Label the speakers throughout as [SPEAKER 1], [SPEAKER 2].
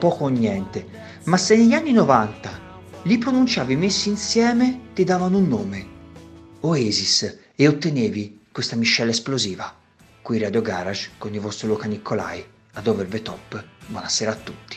[SPEAKER 1] Poco o niente, ma se negli anni 90 li pronunciavi messi insieme ti davano un nome, Oasis, e ottenevi questa miscela esplosiva. Qui Radio Garage con il vostro Luca Nicolai, ad Over the Top, buonasera a tutti.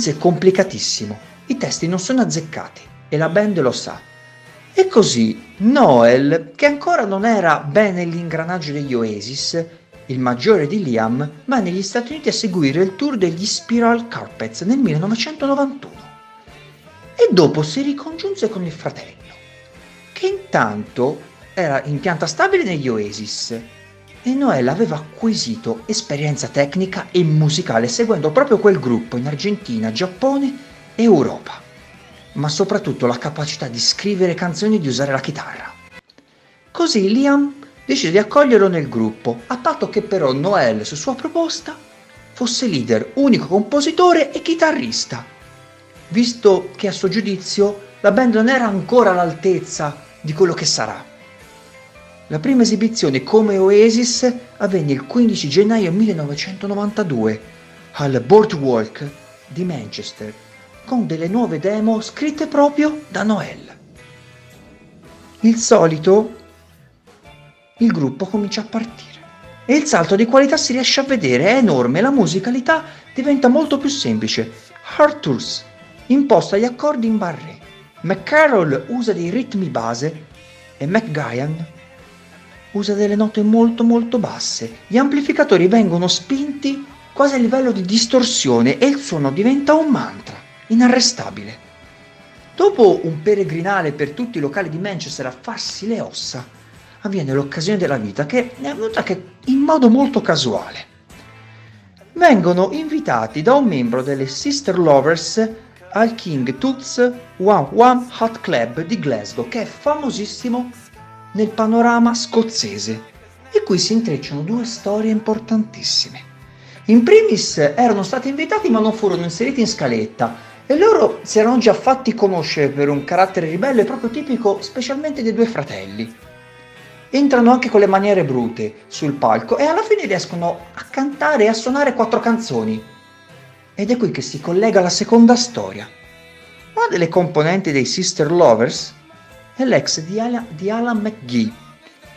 [SPEAKER 1] L'inizio è complicatissimo. I testi non sono azzeccati e la band lo sa. E così Noel, che ancora non era bene nell'ingranaggio degli Oasis, il maggiore di Liam, va negli Stati Uniti a seguire il tour degli Spiral Carpets nel 1991 e dopo si ricongiunse con il fratello, che intanto era in pianta stabile negli Oasis e Noel aveva acquisito esperienza tecnica e musicale seguendo proprio quel gruppo in Argentina, Giappone e Europa ma soprattutto la capacità di scrivere canzoni e di usare la chitarra. Così Liam decise di accoglierlo nel gruppo, a patto che però Noel, su sua proposta, fosse leader, unico compositore e chitarrista, visto che a suo giudizio la band non era ancora all'altezza di quello che sarà. La prima esibizione come Oasis avvenne il 15 gennaio 1992 al Boardwalk di Manchester con delle nuove demo scritte proprio da Noel. Il solito, il gruppo comincia a partire e il salto di qualità si riesce a vedere, è enorme, la musicalità diventa molto più semplice. Arthurs imposta gli accordi in barre, McCarroll usa dei ritmi base e McGuyan usa delle note molto molto basse. Gli amplificatori vengono spinti quasi a livello di distorsione e il suono diventa un mantra inarrestabile. Dopo un peregrinale per tutti i locali di Manchester a farsi le ossa, avviene l'occasione della vita che è avvenuta che in modo molto casuale. Vengono invitati da un membro delle Sister Lovers al King Tut's One One Hot Club di Glasgow, che è famosissimo nel panorama scozzese, e qui si intrecciano due storie importantissime. In primis erano stati invitati ma non furono inseriti in scaletta, e loro si erano già fatti conoscere per un carattere ribelle proprio tipico specialmente dei due fratelli. entrano anche con le maniere brute sul palco e alla fine riescono a cantare e a suonare quattro canzoni. Ed è qui che si collega la seconda storia. Una delle componenti dei Sister Lovers è l'ex di Alan, di Alan McGee,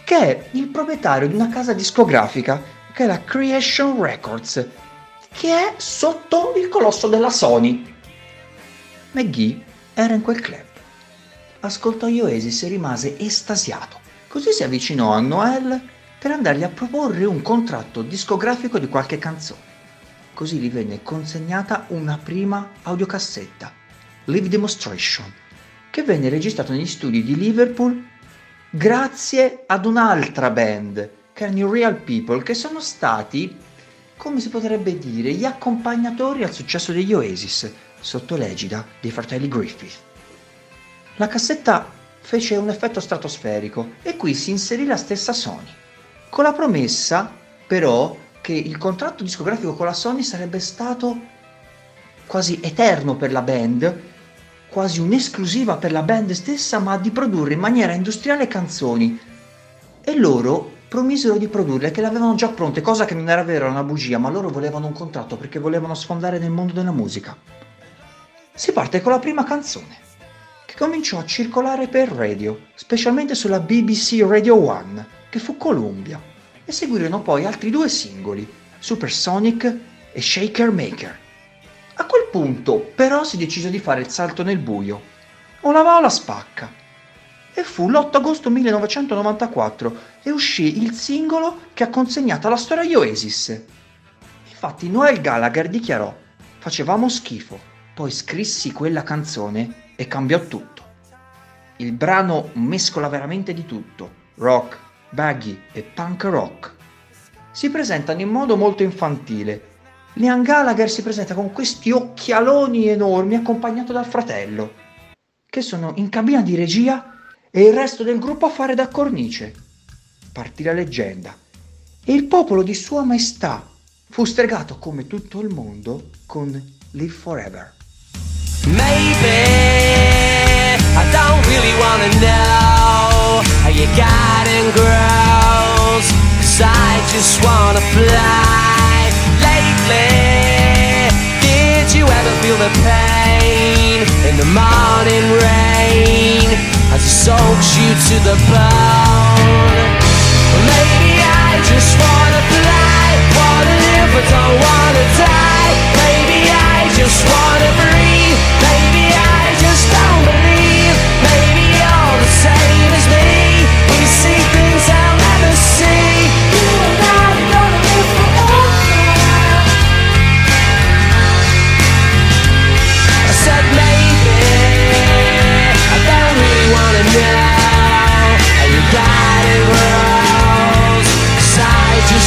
[SPEAKER 1] che è il proprietario di una casa discografica che è la Creation Records, che è sotto il colosso della Sony. McGee era in quel club. Ascoltò gli Oasis e rimase estasiato. Così si avvicinò a Noel per andargli a proporre un contratto discografico di qualche canzone. Così gli venne consegnata una prima audiocassetta, Live Demonstration, che venne registrato negli studi di Liverpool grazie ad un'altra band, che erano i Real People, che sono stati, come si potrebbe dire, gli accompagnatori al successo degli Oasis, sotto l'egida dei fratelli Griffith. La cassetta fece un effetto stratosferico e qui si inserì la stessa Sony, con la promessa però che il contratto discografico con la Sony sarebbe stato quasi eterno per la band, quasi un'esclusiva per la band stessa, ma di produrre in maniera industriale canzoni. E loro promisero di produrle che le avevano già pronte, cosa che non era vera, era una bugia, ma loro volevano un contratto perché volevano sfondare nel mondo della musica. Si parte con la prima canzone, che cominciò a circolare per radio, specialmente sulla BBC Radio 1, che fu Columbia, e seguirono poi altri due singoli, Supersonic e Shaker Maker. A quel punto però si decise di fare il salto nel buio. O la va o la spacca. E fu l'8 agosto 1994 e uscì il singolo che ha consegnato alla storia gli Oasis. Infatti Noel Gallagher dichiarò facevamo schifo, poi scrissi quella canzone e cambiò tutto. Il brano mescola veramente di tutto, rock, buggy e punk rock. Si presentano in modo molto infantile. Liam Gallagher si presenta con questi occhialoni enormi accompagnato dal fratello, che sono in cabina di regia e il resto del gruppo a fare da cornice. Partì la leggenda. E il popolo di Sua Maestà fu stregato come tutto il mondo con Live Forever.
[SPEAKER 2] Maybe I don't really wanna know how your garden grows. Cause I just wanna fly. The pain in the morning rain as it soaks you to the bone? Maybe I just wanna fly, wanna live but don't wanna die. Maybe I just wanna breathe.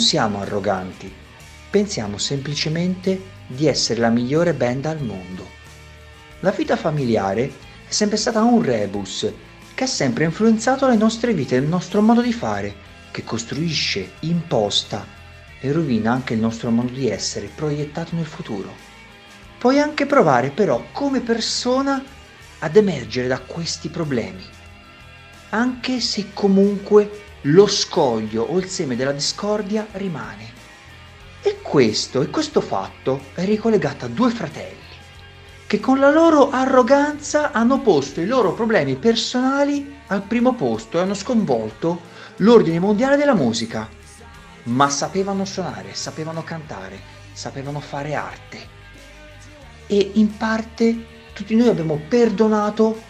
[SPEAKER 1] siamo arroganti, pensiamo semplicemente di essere la migliore band al mondo. La vita familiare è sempre stata un rebus che ha sempre influenzato le nostre vite e il nostro modo di fare, che costruisce, imposta e rovina anche il nostro modo di essere proiettato nel futuro. Puoi anche provare però come persona ad emergere da questi problemi, anche se comunque lo scoglio o il seme della discordia rimane. E questo, e questo fatto è ricollegato a due fratelli che con la loro arroganza hanno posto i loro problemi personali al primo posto e hanno sconvolto l'ordine mondiale della musica. Ma sapevano suonare, sapevano cantare, sapevano fare arte. E in parte tutti noi abbiamo perdonato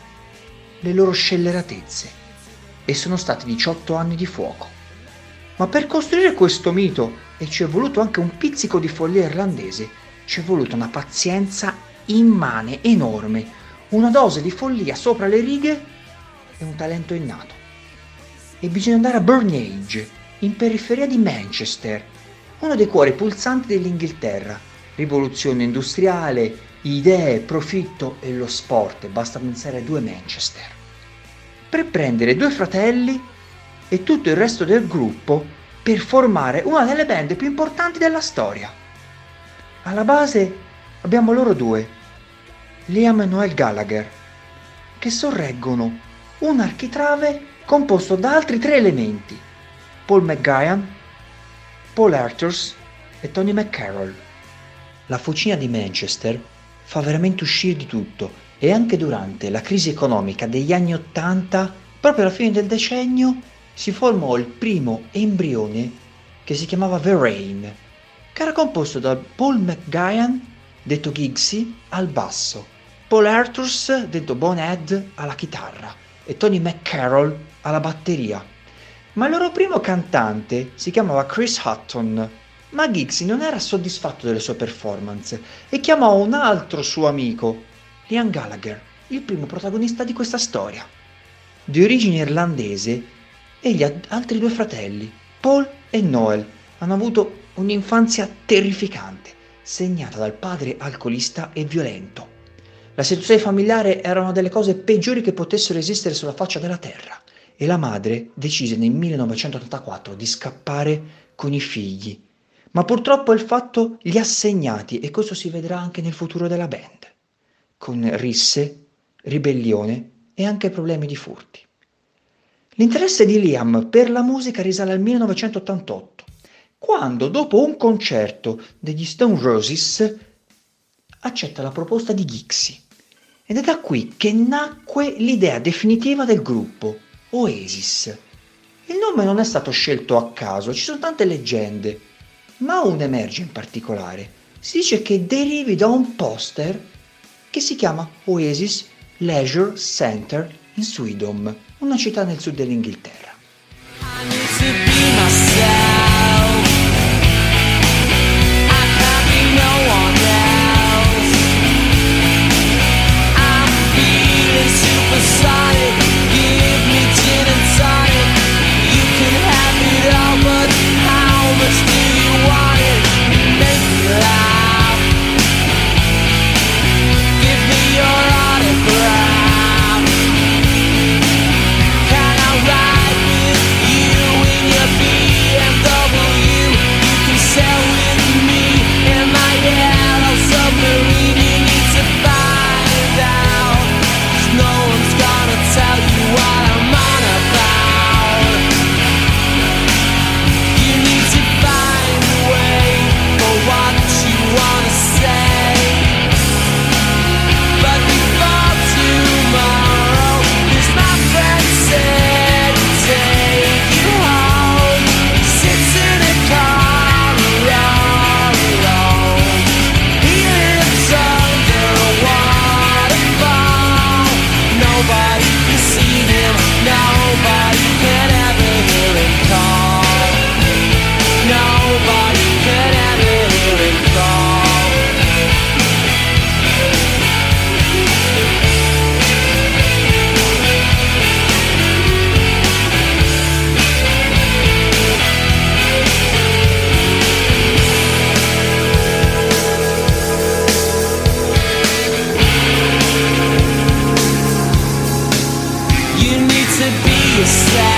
[SPEAKER 1] le loro scelleratezze e sono stati 18 anni di fuoco. Ma per costruire questo mito, e ci è voluto anche un pizzico di follia irlandese, ci è voluta una pazienza immane, enorme, una dose di follia sopra le righe e un talento innato. E bisogna andare a Burnage, in periferia di Manchester, uno dei cuori pulsanti dell'Inghilterra. Rivoluzione industriale, idee, profitto e lo sport, basta pensare a due Manchester. Per prendere due fratelli e tutto il resto del gruppo per formare una delle band più importanti della storia. Alla base abbiamo loro due, Liam e Noel Gallagher, che sorreggono un architrave composto da altri tre elementi, Paul McGuigan, Paul Arthurs e Tony McCarroll. La fucina di Manchester fa veramente uscire di tutto e anche durante la crisi economica degli anni Ottanta, proprio alla fine del decennio, si formò il primo embrione che si chiamava The Rain, che era composto da Paul McGuigan, detto Giggsy, al basso, Paul Arthurs, detto Bonehead, alla chitarra e Tony McCarroll alla batteria. Ma il loro primo cantante si chiamava Chris Hutton, ma Giggsy non era soddisfatto delle sue performance e chiamò un altro suo amico, Liam Gallagher, il primo protagonista di questa storia. Di origine irlandese, e gli altri due fratelli, Paul e Noel, hanno avuto un'infanzia terrificante, segnata dal padre alcolista e violento. La situazione familiare era una delle cose peggiori che potessero esistere sulla faccia della terra e la madre decise nel 1984 di scappare con i figli. Ma purtroppo il fatto li ha segnati e questo si vedrà anche nel futuro della band, con risse, ribellione e anche problemi di furti. L'interesse di Liam per la musica risale al 1988, quando dopo un concerto degli Stone Roses accetta la proposta di Gixi. Ed è da qui che nacque l'idea definitiva del gruppo, Oasis. Il nome non è stato scelto a caso, ci sono tante leggende, ma una emerge in particolare. Si dice che derivi da un poster che si chiama Oasis Leisure Center in Sweden, una città nel sud dell'Inghilterra.
[SPEAKER 2] Be yourself.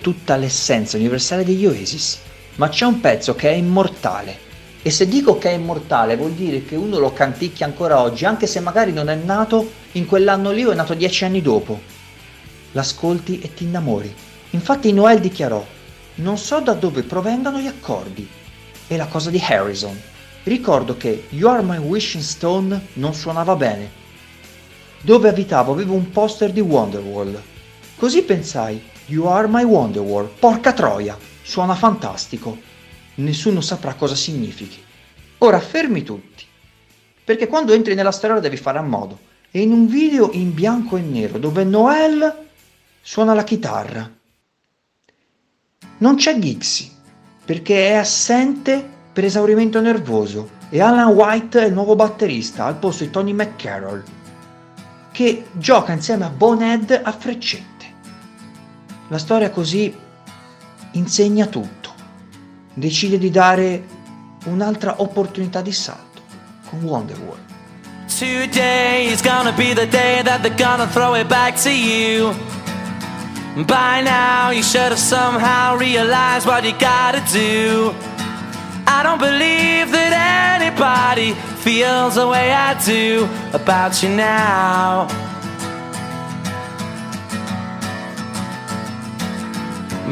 [SPEAKER 1] Tutta l'essenza universale degli Oasis, ma c'è un pezzo che è immortale. E se dico che è immortale vuol dire che uno lo canticchia ancora oggi, anche se magari non è nato in quell'anno lì o è nato dieci anni dopo. L'ascolti e ti innamori. Infatti Noel dichiarò, non so da dove provengano gli accordi. E la cosa di Harrison. Ricordo che You Are My Wishing Stone non suonava bene. Dove abitavo avevo un poster di Wonderwall. Così pensai, You Are My Wonderwall, porca troia, suona fantastico. Nessuno saprà cosa significhi. Ora fermi tutti, perché quando entri nella storia devi fare a modo. E in un video in bianco e nero dove Noel suona la chitarra. Non c'è Gixie, perché è assente per esaurimento nervoso e Alan White è il nuovo batterista al posto di Tony McCarroll, che gioca insieme a Bonehead a freccette. La storia così insegna tutto. Decide di dare un'altra opportunità di salto con Wonderwall.
[SPEAKER 2] Today is gonna be the day that they're gonna throw it back to you. By now, you should have somehow realized what you gotta do. I don't believe that anybody feels the way I do about you now.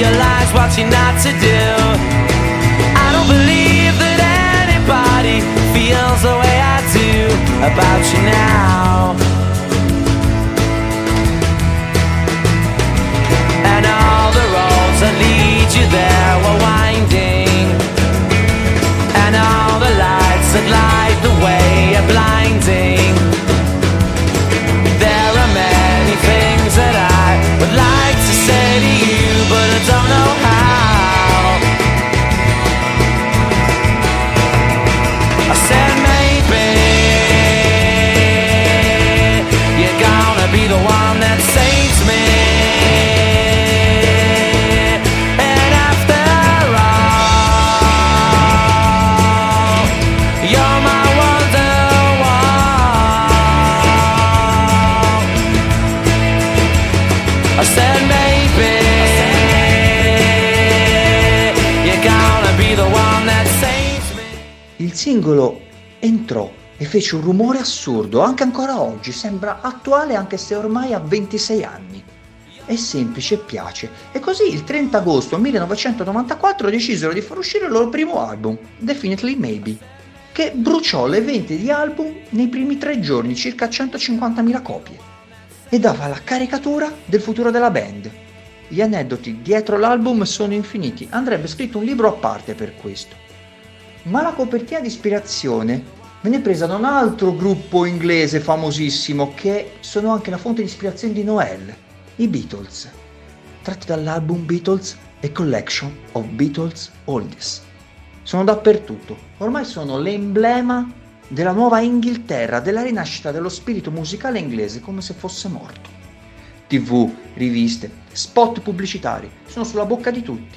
[SPEAKER 2] Realized what you're not to do. I don't believe that anybody feels the way I do about you now.
[SPEAKER 1] Singolo entrò e fece un rumore assurdo, anche ancora oggi, sembra attuale anche se ormai ha 26 anni. È semplice e piace. E così il 30 agosto 1994 decisero di far uscire il loro primo album, Definitely Maybe, che bruciò le vendite di album nei primi tre giorni, circa 150.000 copie, e dava la caricatura del futuro della band. Gli aneddoti dietro l'album sono infiniti, andrebbe scritto un libro a parte per questo. Ma la copertina di ispirazione venne presa da un altro gruppo inglese famosissimo che sono anche la fonte di ispirazione di Noel, i Beatles, tratti dall'album Beatles e Collection of Beatles Oldies. Sono dappertutto, ormai sono l'emblema della nuova Inghilterra, della rinascita dello spirito musicale inglese come se fosse morto. TV, riviste, spot pubblicitari sono sulla bocca di tutti.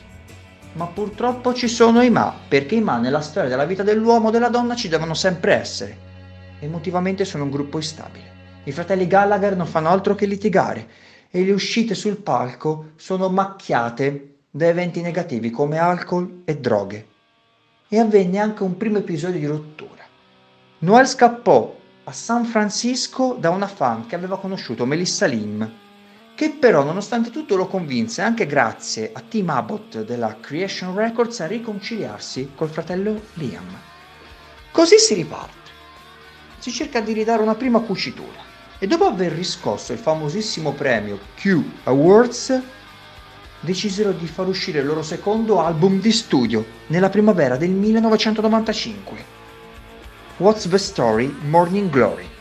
[SPEAKER 1] Ma purtroppo ci sono i ma, perché i ma nella storia della vita dell'uomo o della donna ci devono sempre essere. Emotivamente sono un gruppo instabile. I fratelli Gallagher non fanno altro che litigare e le uscite sul palco sono macchiate da eventi negativi come alcol e droghe. E avvenne anche un primo episodio di rottura. Noel scappò a San Francisco da una fan che aveva conosciuto Melissa Lim, che però nonostante tutto lo convinse anche grazie a Tim Abbott della Creation Records a riconciliarsi col fratello Liam. Così si riparte. Si cerca di ridare una prima cucitura e dopo aver riscosso il famosissimo premio Q Awards decisero di far uscire il loro secondo album di studio nella primavera del 1995. What's the Story Morning Glory.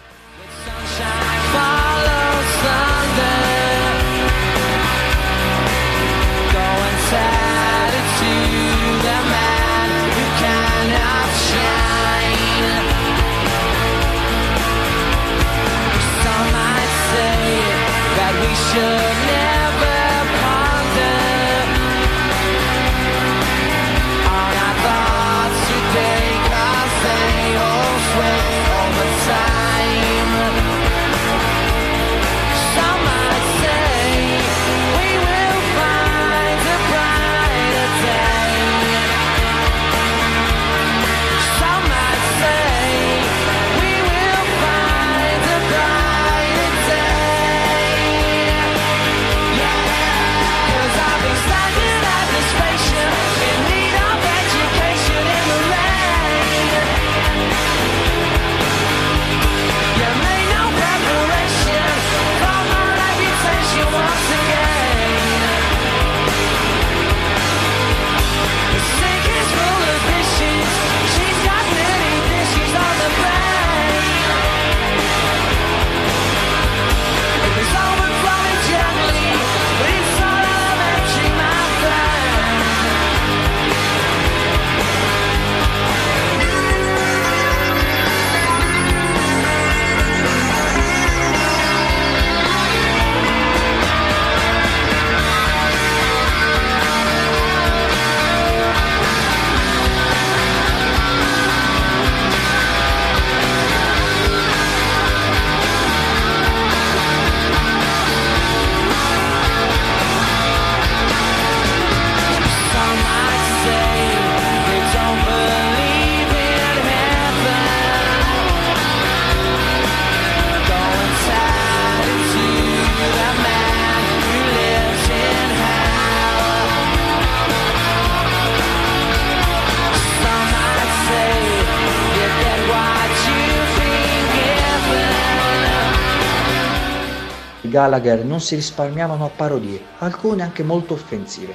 [SPEAKER 1] Gallagher non si risparmiavano a parodie, alcune anche molto offensive.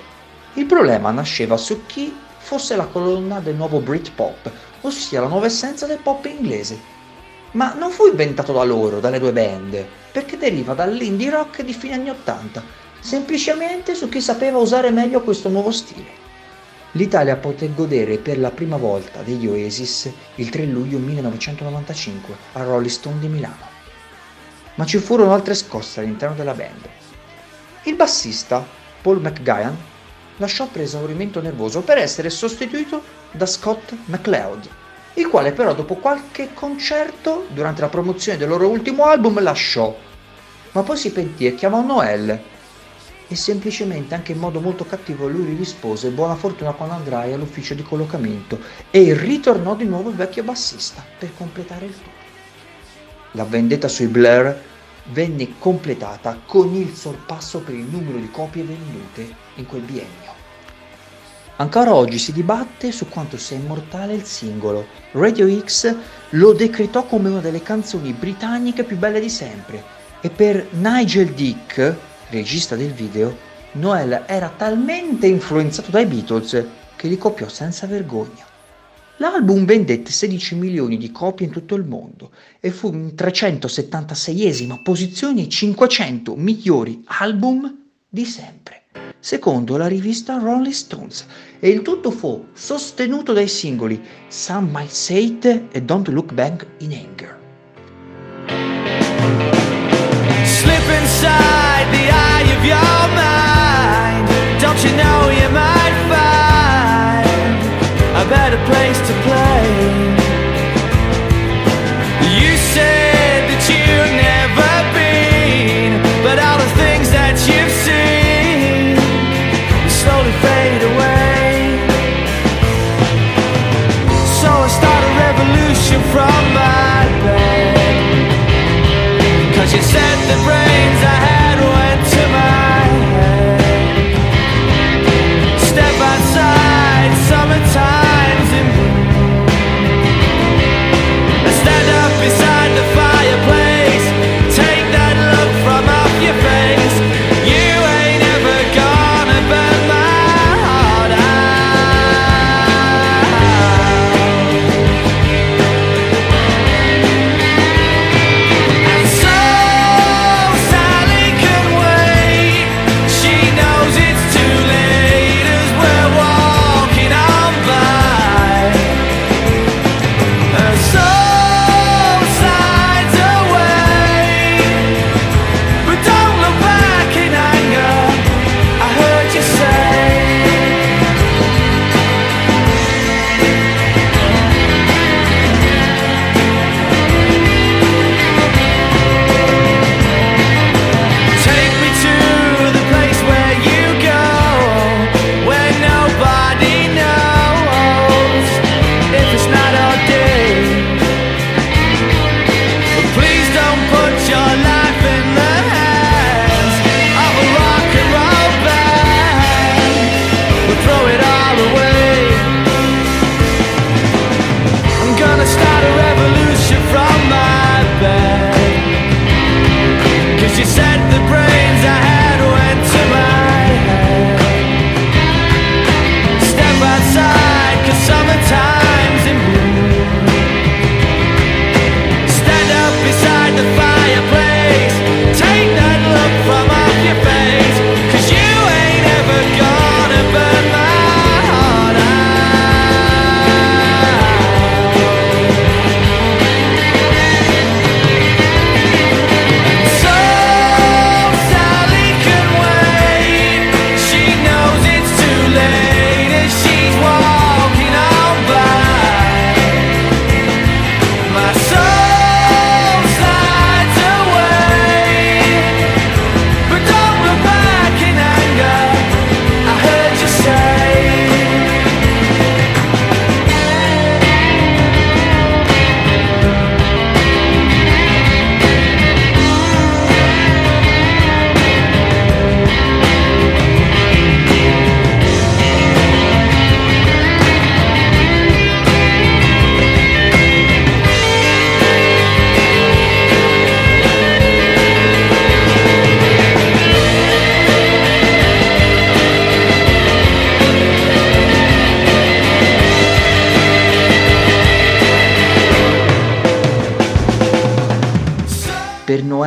[SPEAKER 1] Il problema nasceva su chi fosse la colonna del nuovo Britpop, ossia la nuova essenza del pop inglese. Ma non fu inventato da loro, dalle due band, perché deriva dall'indie rock di fine anni 80, semplicemente su chi sapeva usare meglio questo nuovo stile. L'Italia poté godere per la prima volta degli Oasis il 3 luglio 1995 a Rolling Stone di Milano ma ci furono altre scosse all'interno della band. Il bassista, Paul McGuigan, lasciò per esaurimento nervoso per essere sostituito da Scott McLeod, il quale però dopo qualche concerto durante la promozione del loro ultimo album lasciò, ma poi si pentì e chiamò Noel e semplicemente anche in modo molto cattivo lui rispose buona fortuna quando andrai all'ufficio di collocamento e ritornò di nuovo il vecchio bassista per completare il tour. La vendetta sui Blair venne completata con il sorpasso per il numero di copie vendute in quel biennio. Ancora oggi si dibatte su quanto sia immortale il singolo. Radio X lo decretò come una delle canzoni britanniche più belle di sempre e per Nigel Dick, regista del video, Noel era talmente influenzato dai Beatles che li copiò senza vergogna. L'album vendette 16 milioni di copie in tutto il mondo e fu in 376esima posizione ai 500 migliori album di sempre, secondo la rivista Rolling Stones, e il tutto fu sostenuto dai singoli Some Might Say It e Don't Look Back in Anger.
[SPEAKER 2] Slip inside the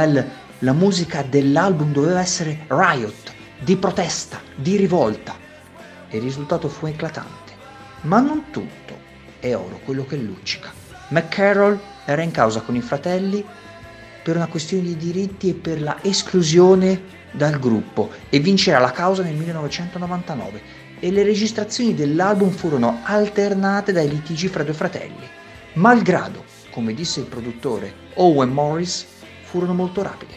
[SPEAKER 1] Noel la musica dell'album doveva essere riot, di protesta, di rivolta. E il risultato fu eclatante. Ma non tutto è oro quello che luccica. McCarroll era in causa con i fratelli per una questione di diritti e per la esclusione dal gruppo e vincerà la causa nel 1999 e le registrazioni dell'album furono alternate dai litigi fra due fratelli. Malgrado, come disse il produttore Owen Morris, furono molto rapidi.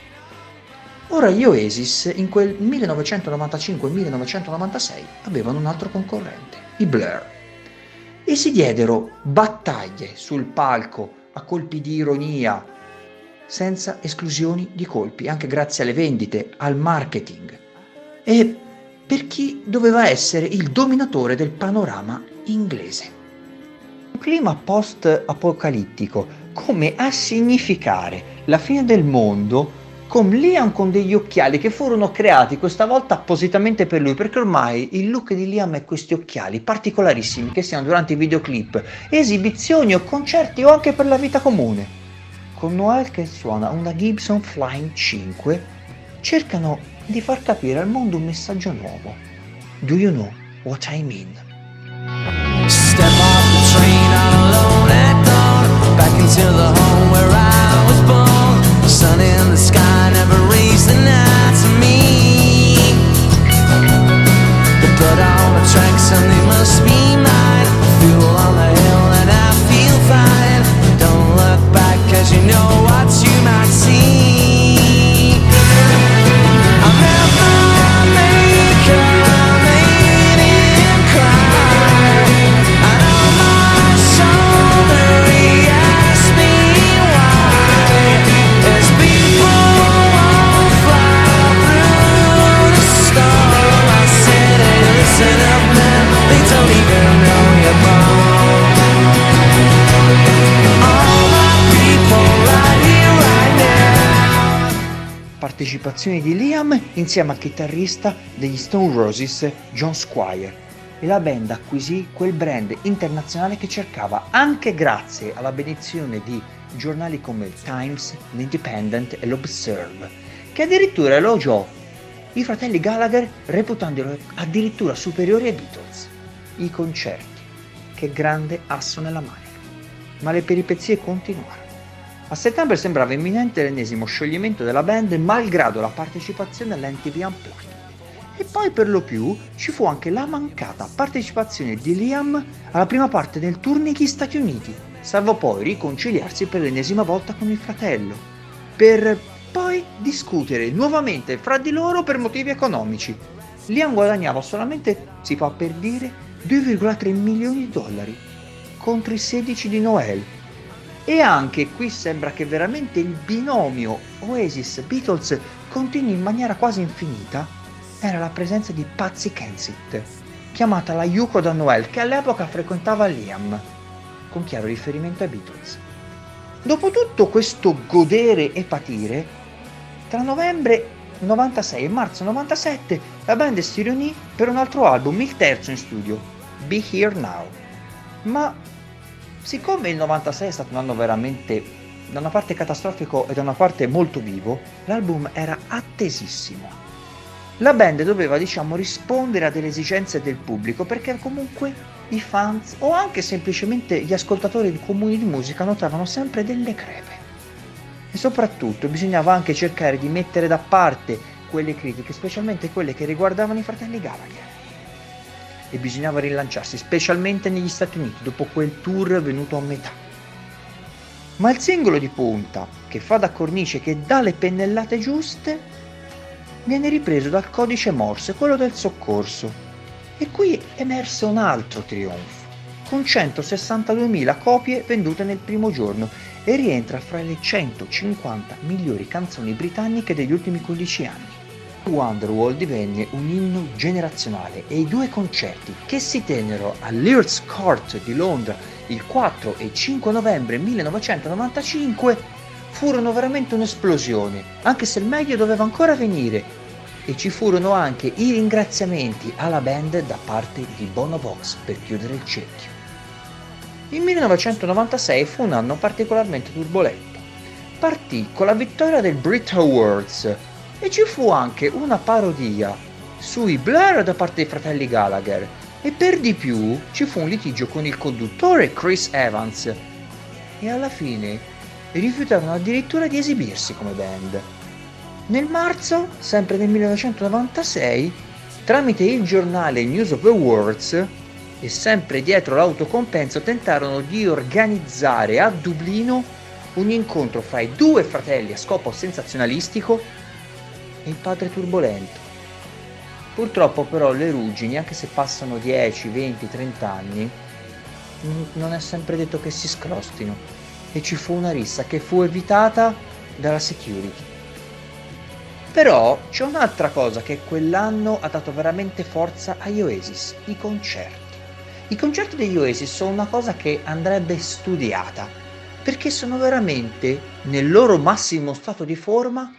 [SPEAKER 1] Ora gli Oasis in quel 1995-1996 avevano un altro concorrente, i Blur, e si diedero battaglie sul palco a colpi di ironia, senza esclusioni di colpi, anche grazie alle vendite, al marketing, e per chi doveva essere il dominatore del panorama inglese. Un clima post-apocalittico, come a significare la fine del mondo, con Liam con degli occhiali che furono creati questa volta appositamente per lui, perché ormai il look di Liam è questi occhiali particolarissimi che siano durante i videoclip, esibizioni o concerti o anche per la vita comune. Con Noel che suona una Gibson Flying 5, cercano di far capire al mondo un messaggio nuovo. Do you know what I mean?
[SPEAKER 2] Into the home where I was born. The Sun in the sky never raised the night to me. The blood on the tracks must be
[SPEAKER 1] partecipazioni di Liam insieme al chitarrista degli Stone Roses John Squire e la band acquisì quel brand internazionale che cercava anche grazie alla benedizione di giornali come il Times, l'Independent e l'Observe, che addirittura elogiò i fratelli Gallagher reputandoli addirittura superiori ai Beatles. I concerti, che grande asso nella manica. Ma le peripezie continuarono. A settembre sembrava imminente l'ennesimo scioglimento della band malgrado la partecipazione all'NTV Unplugged. E poi per lo più ci fu anche la mancata partecipazione di Liam alla prima parte del tour negli Stati Uniti, salvo poi riconciliarsi per l'ennesima volta con il fratello, per poi discutere nuovamente fra di loro per motivi economici. Liam guadagnava solamente, si fa per dire, 2,3 milioni di dollari contro i 16 di Noel. E anche qui sembra che veramente il binomio Oasis-Beatles continui in maniera quasi infinita. Era la presenza di Patsy Kensit, chiamata la Yuko da Noel, che all'epoca frequentava Liam, con chiaro riferimento ai Beatles. Dopo tutto questo godere e patire, tra novembre 96 e marzo 97 la band si riunì per un altro album, il terzo in studio, Be Here Now. Ma siccome il 96 è stato un anno veramente da una parte catastrofico e da una parte molto vivo, l'album era attesissimo. La band doveva, diciamo, rispondere a delle esigenze del pubblico perché comunque i fans o anche semplicemente gli ascoltatori comuni di musica notavano sempre delle crepe. E soprattutto bisognava anche cercare di mettere da parte quelle critiche, specialmente quelle che riguardavano i fratelli Gallagher. E bisognava rilanciarsi, specialmente negli Stati Uniti, dopo quel tour venuto a metà. Ma il singolo di punta, che fa da cornice, che dà le pennellate giuste, viene ripreso dal codice Morse, quello del soccorso. E qui emerse un altro trionfo, con 162.000 copie vendute nel primo giorno e rientra fra le 150 migliori canzoni britanniche degli ultimi 15 anni. Wonderwall divenne un inno generazionale e i due concerti che si tennero all'Earth's Court di Londra il 4 e 5 novembre 1995 furono veramente un'esplosione, anche se il meglio doveva ancora venire. E ci furono anche i ringraziamenti alla band da parte di Bono Vox per chiudere il cerchio. Il 1996 fu un anno particolarmente turbolento. Partì con la vittoria del Brit Awards e ci fu anche una parodia sui Blair da parte dei fratelli Gallagher e per di più ci fu un litigio con il conduttore Chris Evans e alla fine rifiutarono addirittura di esibirsi come band. Nel marzo, sempre del 1996, tramite il giornale News of the Worlds e sempre dietro l'autocompenso tentarono di organizzare a Dublino un incontro fra i due fratelli a scopo sensazionalistico e il padre turbolento. Purtroppo però le ruggini, anche se passano 10, 20, 30 anni, non è sempre detto che si scrostino e ci fu una rissa che fu evitata dalla security. Però c'è un'altra cosa che quell'anno ha dato veramente forza agli Oasis, i concerti. I concerti degli Oasis sono una cosa che andrebbe studiata, perché sono veramente, nel loro massimo stato di forma,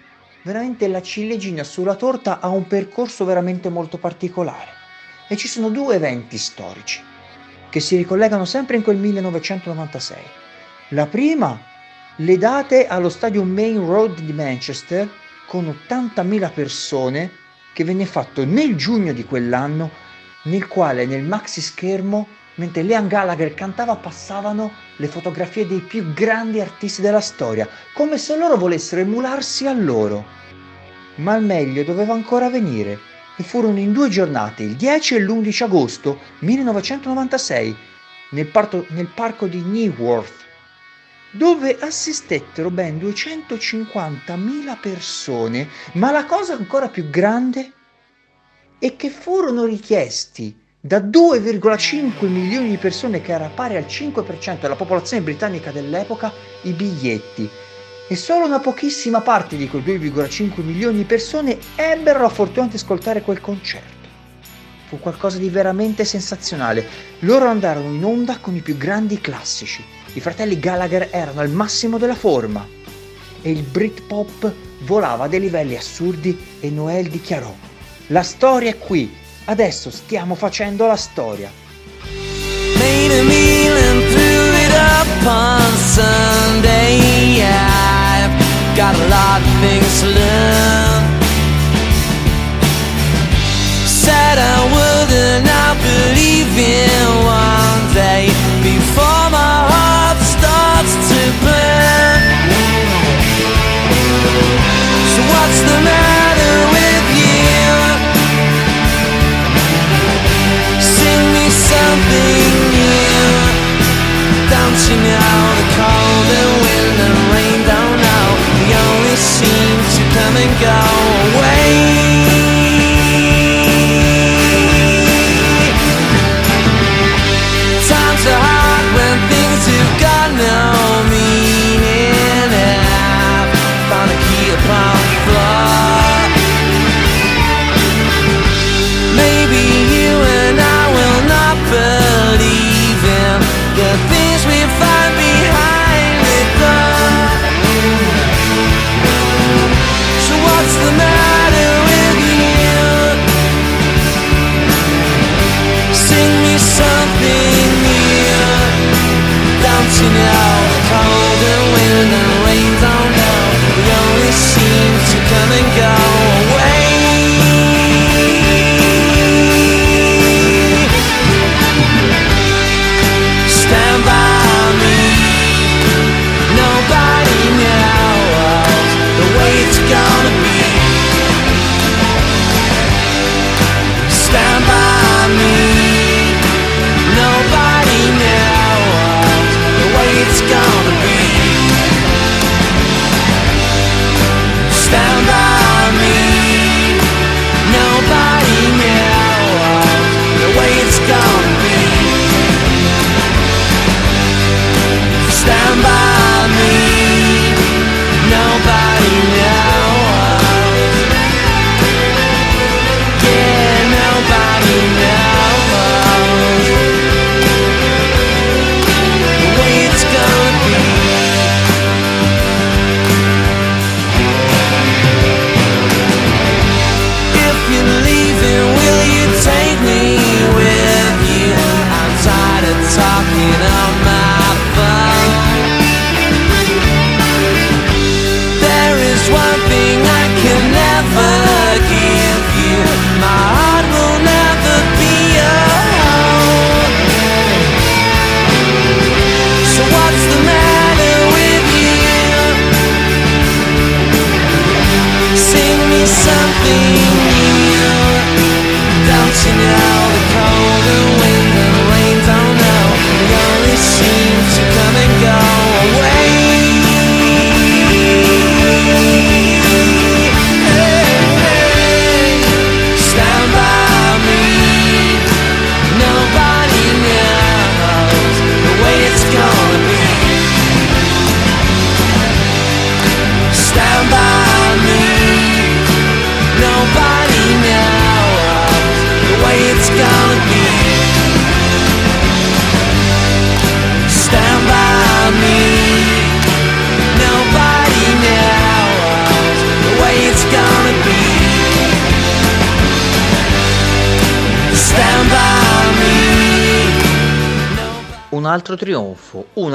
[SPEAKER 1] veramente la ciliegina sulla torta ha un percorso veramente molto particolare. E ci sono due eventi storici che si ricollegano sempre in quel 1996. La prima, le date allo stadio Main Road di Manchester con 80.000 persone che venne fatto nel giugno di quell'anno nel quale nel maxi schermo, mentre Liam Gallagher cantava, passavano le fotografie dei più grandi artisti della storia, come se loro volessero emularsi a loro. Ma il meglio doveva ancora venire, e furono in due giornate, il 10 e l'11 agosto 1996, nel, parto, nel parco di Newarth, dove assistettero ben 250.000 persone, ma la cosa ancora più grande e che furono richiesti da 2,5 milioni di persone, che era pari al 5% della popolazione britannica dell'epoca, i biglietti. E solo una pochissima parte di quei 2,5 milioni di persone ebbero la fortuna di ascoltare quel concerto. Fu qualcosa di veramente sensazionale. Loro andarono in onda con i più grandi classici. I fratelli Gallagher erano al massimo della forma. E il Britpop volava a dei livelli assurdi e Noel dichiarò la storia è qui, adesso stiamo facendo la storia.
[SPEAKER 2] Said I would and I believe in day before my the matter something new. Don't you know the cold and wind and rain don't know? They only seem to come and go away.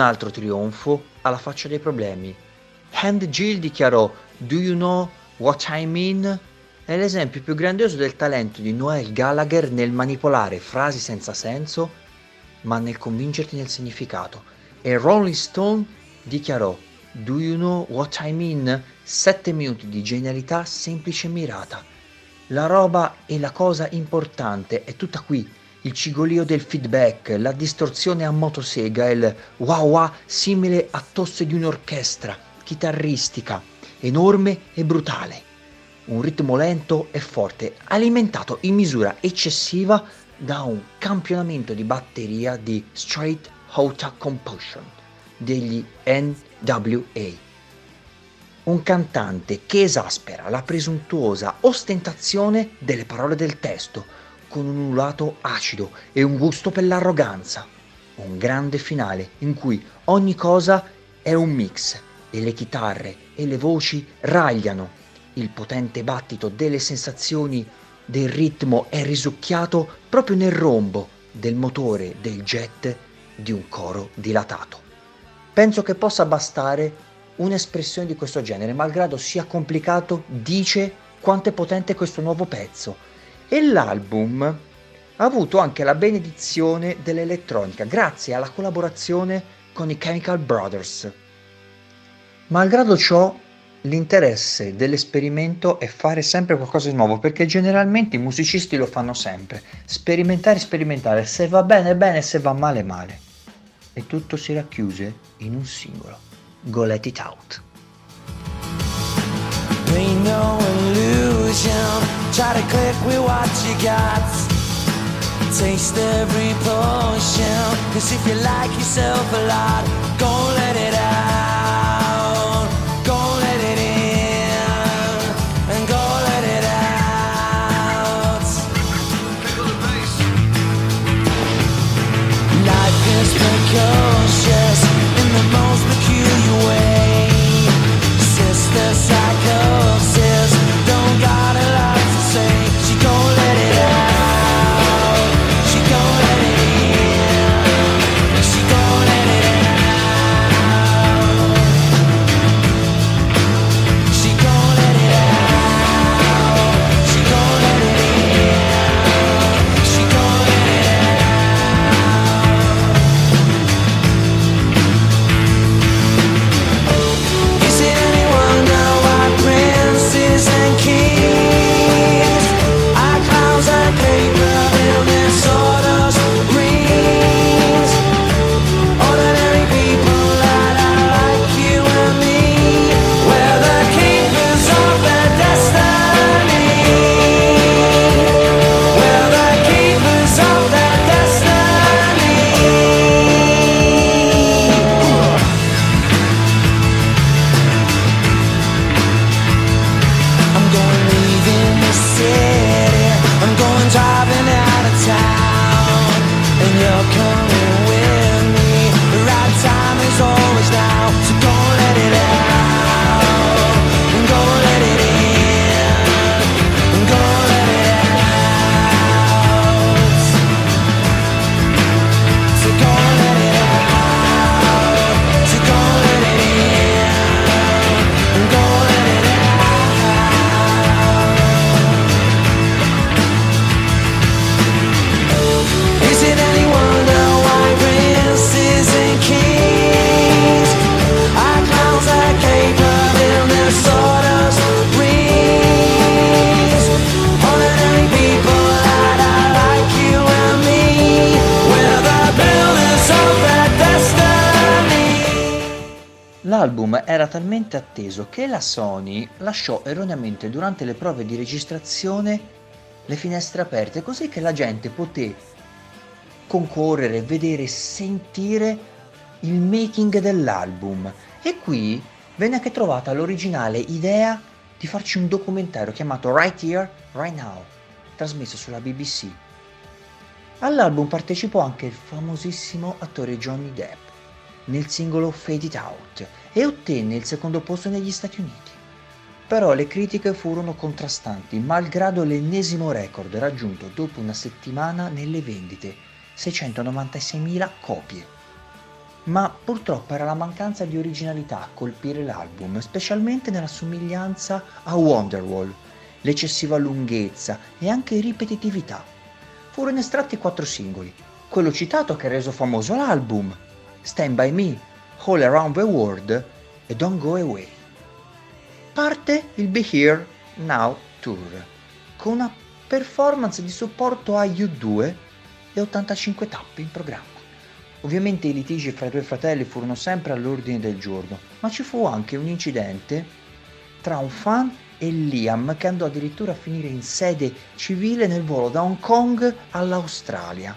[SPEAKER 1] Altro trionfo alla faccia dei problemi. Hand Gill dichiarò Do you know what I mean? È l'esempio più grandioso del talento di Noel Gallagher nel manipolare frasi senza senso, ma nel convincerti nel significato. E Rolling Stone dichiarò Do you know what I mean? Sette minuti di genialità semplice e mirata. La roba e la cosa importante è tutta qui. Il cigolio del feedback, la distorsione a motosega, il wow wow simile a tosse di un'orchestra, chitarristica, enorme e brutale. Un ritmo lento e forte, alimentato in misura eccessiva da un campionamento di batteria di Straight Outta Compulsion degli NWA. Un cantante che esaspera la presuntuosa ostentazione delle parole del testo con un ululato acido e un gusto per l'arroganza. Un grande finale in cui ogni cosa è un mix e le chitarre e le voci ragliano. Il potente battito delle sensazioni del ritmo è risucchiato proprio nel rombo del motore del jet di un coro dilatato. Penso che possa bastare un'espressione di questo genere, malgrado sia complicato, dice quanto è potente questo nuovo pezzo. E l'album ha avuto anche la benedizione dell'elettronica grazie alla collaborazione con i Chemical Brothers. Malgrado ciò, l'interesse dell'esperimento è fare sempre qualcosa di nuovo, perché generalmente i musicisti lo fanno sempre, sperimentare, sperimentare, se va bene bene, se va male male. E tutto si racchiuse in un singolo. Go Let It Out.
[SPEAKER 2] Illusion. Try to click with what you got. Taste every potion. Cause if you like yourself a lot, go let
[SPEAKER 1] atteso che la Sony lasciò erroneamente durante le prove di registrazione le finestre aperte così che la gente poté concorrere, vedere, sentire il making dell'album. E qui venne anche trovata l'originale idea di farci un documentario chiamato Right Here, Right Now, trasmesso sulla BBC. All'album partecipò anche il famosissimo attore Johnny Depp nel singolo Fade It Out e ottenne il secondo posto negli Stati Uniti. Però le critiche furono contrastanti, malgrado l'ennesimo record raggiunto dopo una settimana nelle vendite, 696.000 copie. Ma purtroppo era la mancanza di originalità a colpire l'album, specialmente nella somiglianza a Wonderwall, l'eccessiva lunghezza e anche ripetitività. Furono estratti quattro singoli, quello citato che ha reso famoso l'album, Stand By Me, All Around the World e Don't Go Away. Parte il Be Here Now Tour, con una performance di supporto a U2 e 85 tappe in programma. Ovviamente i litigi fra i due fratelli furono sempre all'ordine del giorno, ma ci fu anche un incidente tra un fan e Liam che andò addirittura a finire in sede civile nel volo da Hong Kong all'Australia,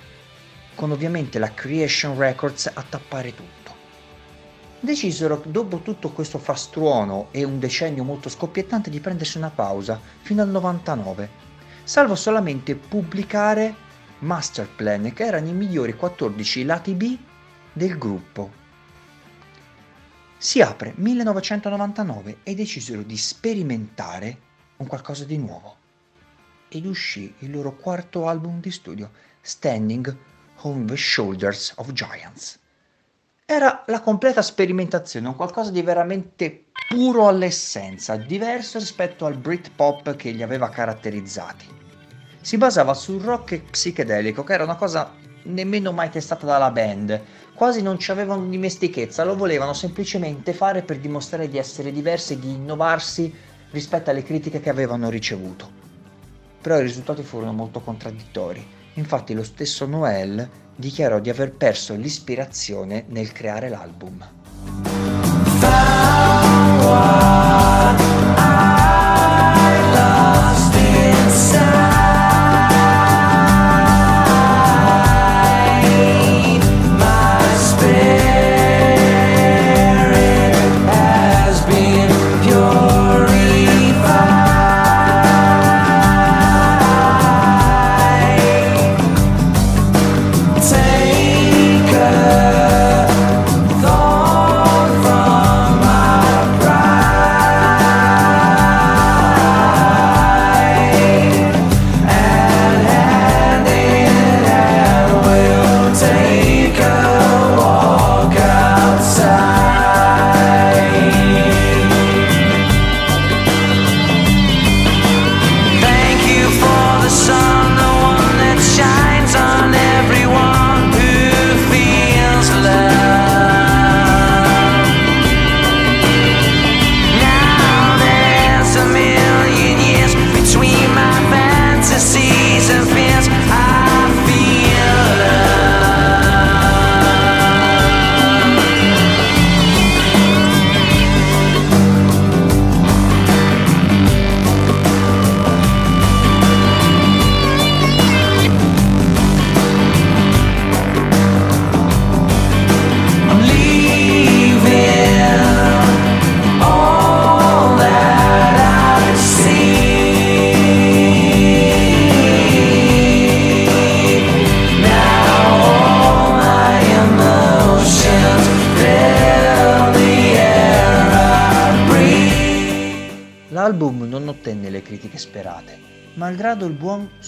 [SPEAKER 1] con ovviamente la Creation Records a tappare tutto. Decisero, dopo tutto questo frastuono e un decennio molto scoppiettante, di prendersi una pausa fino al 99, salvo solamente pubblicare Masterplan, che erano i migliori 14 lati B del gruppo. Si apre 1999 e decisero di sperimentare un qualcosa di nuovo. Ed uscì il loro quarto album di studio, Standing on the Shoulders of Giants. Era la completa sperimentazione, un qualcosa di veramente puro all'essenza, diverso rispetto al Britpop che li aveva caratterizzati si basava sul rock psichedelico, che era una cosa nemmeno mai testata dalla band. Quasi non ci avevano dimestichezza, lo volevano semplicemente fare per dimostrare di essere diversi e di innovarsi rispetto alle critiche che avevano ricevuto. Però i risultati furono molto contraddittori. Infatti lo stesso Noel dichiarò di aver perso l'ispirazione nel creare l'album.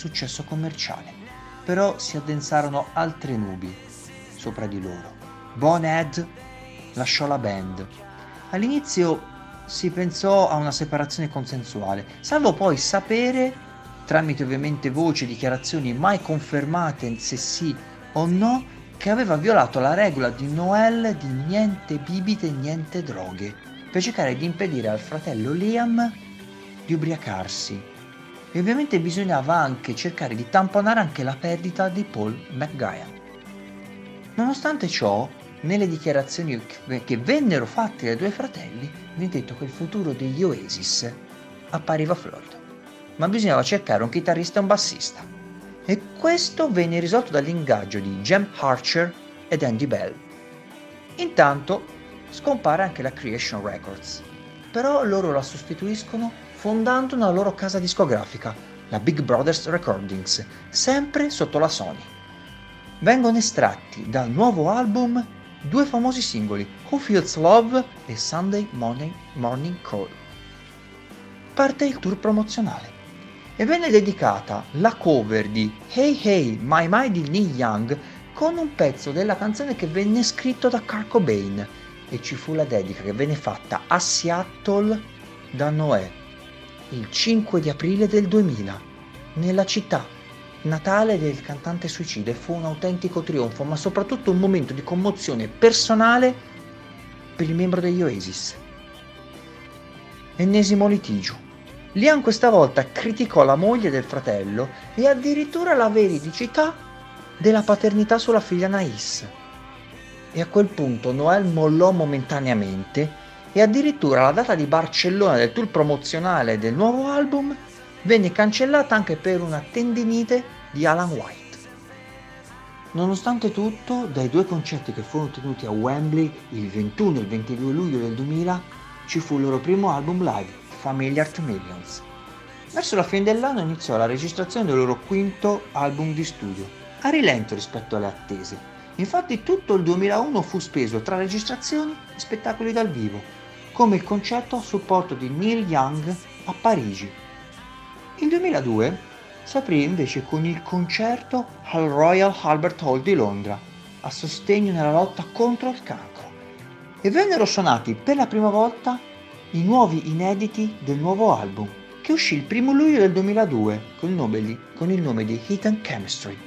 [SPEAKER 1] Successo commerciale. Però si addensarono altre nubi sopra di loro. Bonehead lasciò la band. All'inizio si pensò a una separazione consensuale, salvo poi sapere, tramite ovviamente voci e dichiarazioni mai confermate se sì o no, che aveva violato la regola di Noel di niente bibite e niente droghe, per cercare di impedire al fratello Liam di ubriacarsi. E ovviamente bisognava anche cercare di tamponare anche la perdita di Paul McGuire. Nonostante ciò, nelle dichiarazioni che- vennero fatte dai due fratelli, viene detto che il futuro degli Oasis appariva florido, ma bisognava cercare un chitarrista e un bassista. E questo venne risolto dall'ingaggio di Jem Archer ed Andy Bell. Intanto scompare anche la Creation Records, però loro la sostituiscono fondando una loro casa discografica, la Big Brothers Recordings, sempre sotto la Sony vengono estratti dal nuovo album due famosi singoli, Who Feels Love e Sunday Morning, Morning Call. Parte il tour promozionale e venne dedicata la cover di Hey Hey My My di Neil Young con un pezzo della canzone che venne scritto da Kurt Cobain e ci fu la dedica che venne fatta a Seattle da Noè il 5 di aprile del 2000 nella città natale del cantante suicida fu un autentico trionfo ma soprattutto un momento di commozione personale per il membro degli Oasis. Ennesimo litigio. Liam questa volta criticò la moglie del fratello e addirittura la veridicità della paternità sulla figlia Nais. E a quel punto Noel mollò momentaneamente e addirittura la data di Barcellona del tour promozionale del nuovo album venne cancellata anche per una tendinite di Alan White. Nonostante tutto, dai due concerti che furono tenuti a Wembley il 21 e il 22 luglio del 2000 ci fu il loro primo album live Familiar to Millions. Verso la fine dell'anno iniziò la registrazione del loro quinto album di studio, a rilento rispetto alle attese. Infatti tutto il 2001 fu speso tra registrazioni e spettacoli dal vivo, come il concerto a supporto di Neil Young a Parigi. Il 2002 si aprì invece con il concerto al Royal Albert Hall di Londra, a sostegno nella lotta contro il cancro, e vennero suonati per la prima volta i nuovi inediti del nuovo album, che uscì il 1 luglio del 2002 con il nome di, con il nome di Hidden Chemistry.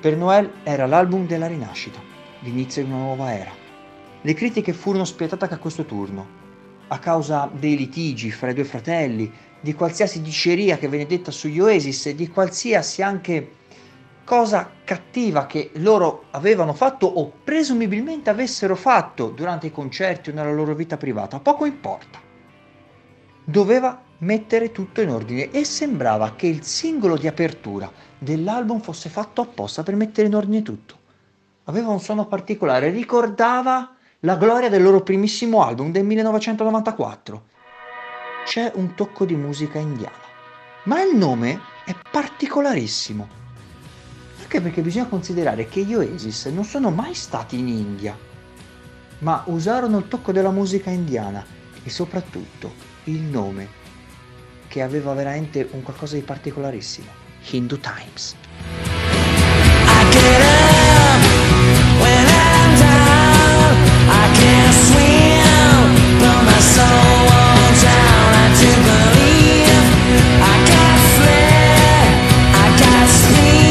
[SPEAKER 1] Per Noel era l'album della rinascita, l'inizio di una nuova era. Le critiche furono spietate a questo turno, a causa dei litigi fra i due fratelli, di qualsiasi diceria che venne detta sugli Oasis e di qualsiasi anche cosa cattiva che loro avevano fatto o presumibilmente avessero fatto durante i concerti o nella loro vita privata, poco importa. Doveva mettere tutto in ordine e sembrava che il singolo di apertura dell'album fosse fatto apposta per mettere in ordine tutto. Aveva un suono particolare, ricordava la gloria del loro primissimo album del 1994. C'è un tocco di musica indiana, ma il nome è particolarissimo anche perché bisogna considerare che gli Oasis non sono mai stati in India, ma usarono il tocco della musica indiana e soprattutto il nome, che aveva veramente un qualcosa di particolarissimo, Hindu Times.
[SPEAKER 2] I do believe I got flair, I got speed,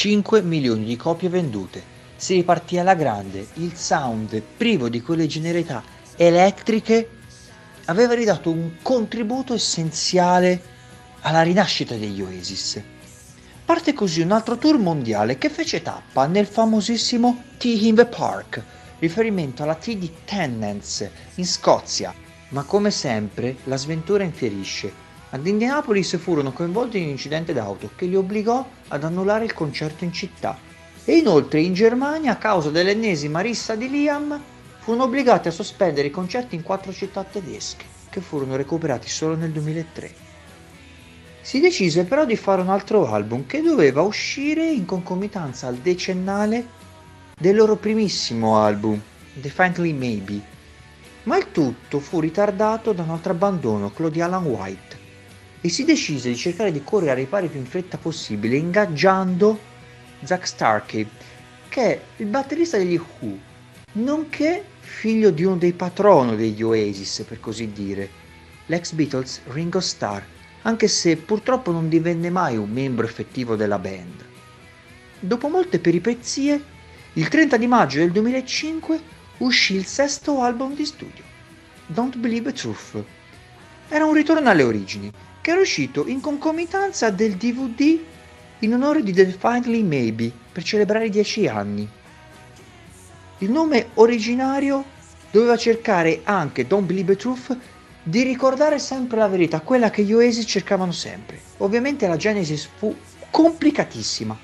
[SPEAKER 1] 5 milioni di copie vendute. Si ripartì alla grande, il sound privo di quelle generalità elettriche aveva ridato un contributo essenziale alla rinascita degli Oasis. Parte così un altro tour mondiale che fece tappa nel famosissimo Tea in the Park, riferimento alla Tea di Tennants in Scozia. Ma come sempre la sventura infierisce. Ad Indianapolis furono coinvolti in un incidente d'auto che li obbligò ad annullare il concerto in città. E inoltre in Germania, a causa dell'ennesima rissa di Liam, furono obbligati a sospendere i concerti in quattro città tedesche, che furono recuperati solo nel 2003. Si decise però di fare un altro album che doveva uscire in concomitanza al decennale del loro primissimo album, Defiantly Maybe, ma il tutto fu ritardato da un altro abbandono, quello di Alan White, e si decise di cercare di correre ai ripari più in fretta possibile, ingaggiando Zack Starkey, che è il batterista degli Who, nonché figlio di uno dei patrono degli Oasis, per così dire, l'ex Beatles Ringo Starr, anche se purtroppo non divenne mai un membro effettivo della band. Dopo molte peripezie, il 30 di maggio del 2005 uscì il sesto album di studio, Don't Believe the Truth. Era un ritorno alle origini, che era uscito in concomitanza del DVD in onore di Definitely Maybe per celebrare i 10 anni. Il nome originario doveva cercare anche Don't Believe the Truth di ricordare sempre la verità, quella che gli Oasis cercavano sempre. Ovviamente la Genesis fu complicatissima.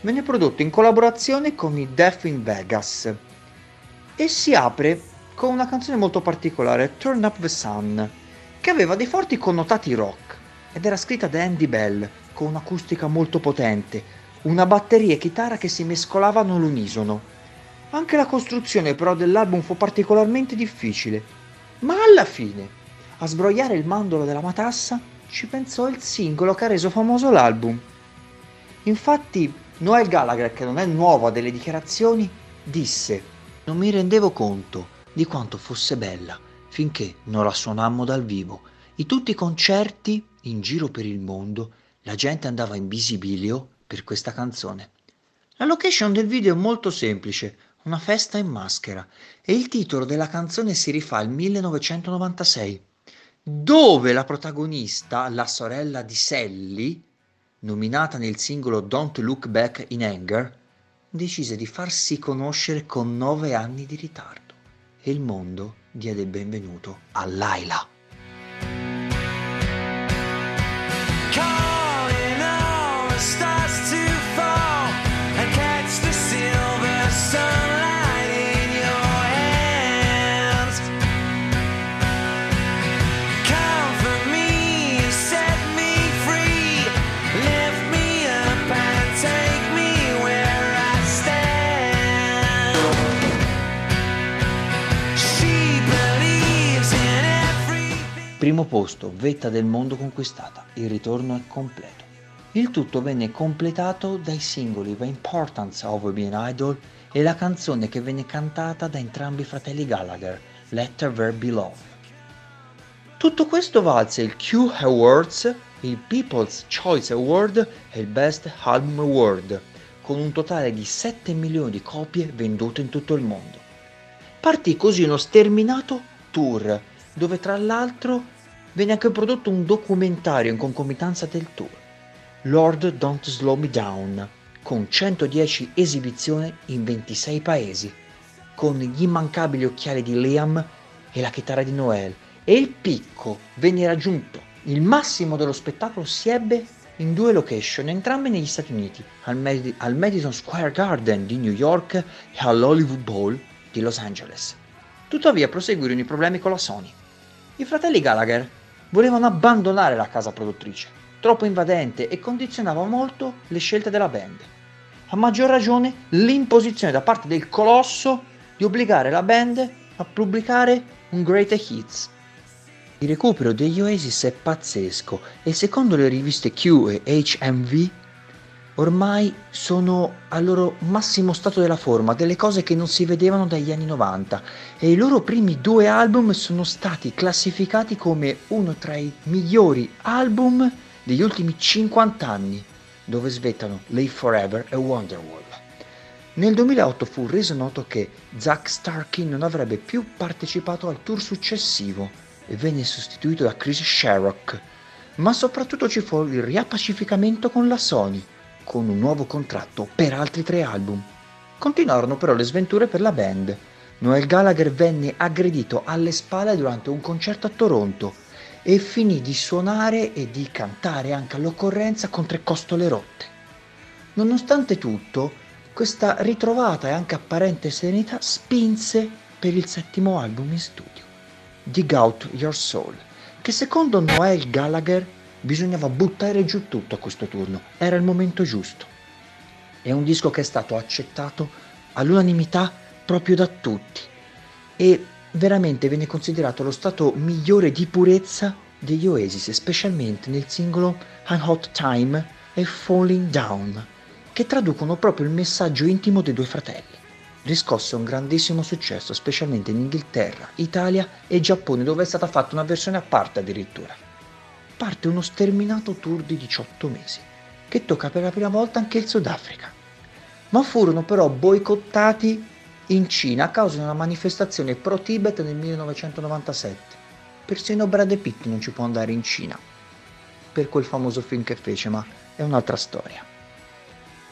[SPEAKER 1] Venne prodotto in collaborazione con i Death in Vegas e si apre con una canzone molto particolare, Turn Up the Sun, che aveva dei forti connotati rock ed era scritta da Andy Bell con un'acustica molto potente, una batteria e chitarra che si mescolavano all'unisono. Anche la costruzione però dell'album fu particolarmente difficile, ma alla fine, a sbrogliare il mandolo della matassa, ci pensò il singolo che ha reso famoso l'album. Infatti, Noel Gallagher, che non è nuovo a delle dichiarazioni, disse: Non mi rendevo conto di quanto fosse bella finché non la suonammo dal vivo. In tutti i concerti in giro per il mondo la gente andava in visibilio per questa canzone. La location del video è molto semplice, una festa in maschera, e il titolo della canzone si rifà al 1996, dove la protagonista, la sorella di Sally, nominata nel singolo Don't Look Back in Anger, decise di farsi conoscere con nove anni di ritardo e il mondo diede il benvenuto a Laila. Primo posto, vetta del mondo conquistata, il ritorno è completo. Il tutto venne completato dai singoli The Importance of Being Idol e la canzone che venne cantata da entrambi i fratelli Gallagher, Let There Be Love. Tutto questo valse il Q Awards, il People's Choice Award e il Best Album Award, con un totale di 7 milioni di copie vendute in tutto il mondo. Partì così uno sterminato tour, dove tra l'altro venne anche prodotto un documentario in concomitanza del tour, Lord Don't Slow Me Down, con 110 esibizioni in 26 paesi, con gli immancabili occhiali di Liam e la chitarra di Noel, e il picco venne raggiunto. Il massimo dello spettacolo si ebbe in due location, entrambe negli Stati Uniti, al, Medi- al Madison Square Garden di New York e all'Hollywood Bowl di Los Angeles. Tuttavia proseguirono i problemi con la Sony. I fratelli Gallagher volevano abbandonare la casa produttrice, troppo invadente e condizionava molto le scelte della band. A maggior ragione l'imposizione da parte del colosso di obbligare la band a pubblicare un Great Hits. Il recupero degli Oasis è pazzesco e secondo le riviste Q e HMV ormai sono al loro massimo stato della forma, delle cose che non si vedevano dagli anni 90 e i loro primi due album sono stati classificati come uno tra i migliori album degli ultimi 50 anni, dove svettano Live Forever e Wonderwall. Nel 2008 fu reso noto che Zack Starkey non avrebbe più partecipato al tour successivo e venne sostituito da Chris Sherrock, ma soprattutto ci fu il riappacificamento con la Sony, con un nuovo contratto per altri tre album. Continuarono però le sventure per la band. Noel Gallagher venne aggredito alle spalle durante un concerto a Toronto e finì di suonare e di cantare anche all'occorrenza con tre costole rotte. Nonostante tutto, questa ritrovata e anche apparente serenità spinse per il settimo album in studio, Dig Out Your Soul, che secondo Noel Gallagher bisognava buttare giù tutto a questo turno, era il momento giusto. È un disco che è stato accettato all'unanimità proprio da tutti e veramente viene considerato lo stato migliore di purezza degli Oasis, specialmente nel singolo Un Hot Time e Falling Down, che traducono proprio il messaggio intimo dei due fratelli. Riscosse un grandissimo successo, specialmente in Inghilterra, Italia e Giappone, dove è stata fatta una versione a parte addirittura. Parte uno sterminato tour di 18 mesi, che tocca per la prima volta anche il Sudafrica. Ma furono però boicottati in Cina a causa di una manifestazione pro-Tibet nel 1997. Persino Brad Pitt non ci può andare in Cina per quel famoso film che fece, ma è un'altra storia.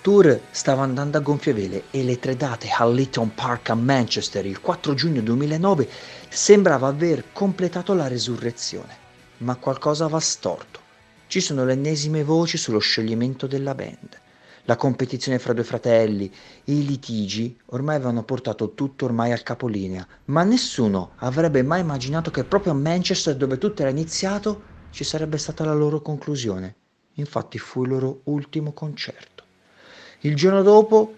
[SPEAKER 1] tour stava andando a gonfie vele e le tre date all'Eaton Park a Manchester il 4 giugno 2009 sembrava aver completato la resurrezione. Ma qualcosa va storto. Ci sono le ennesime voci sullo scioglimento della band. La competizione fra due fratelli, i litigi ormai avevano portato tutto ormai al capolinea, ma nessuno avrebbe mai immaginato che proprio a Manchester, dove tutto era iniziato, ci sarebbe stata la loro conclusione. Infatti fu il loro ultimo concerto. Il giorno dopo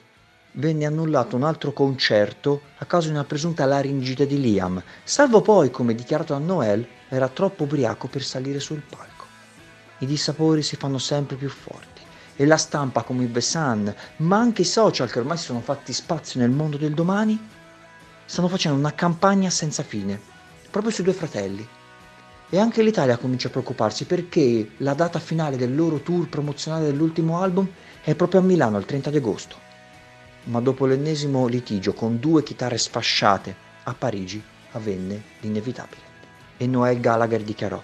[SPEAKER 1] venne annullato un altro concerto a causa di una presunta laringite di Liam, salvo poi, come dichiarato da Noel, era troppo ubriaco per salire sul palco. I dissapori si fanno sempre più forti e la stampa come il The Sun, ma anche i social che ormai si sono fatti spazio nel mondo del domani, stanno facendo una campagna senza fine, proprio sui due fratelli. E anche l'Italia comincia a preoccuparsi perché la data finale del loro tour promozionale dell'ultimo album è proprio a Milano il 30 di agosto. Ma dopo l'ennesimo litigio con due chitarre sfasciate a Parigi avvenne l'inevitabile. E Noel Gallagher dichiarò: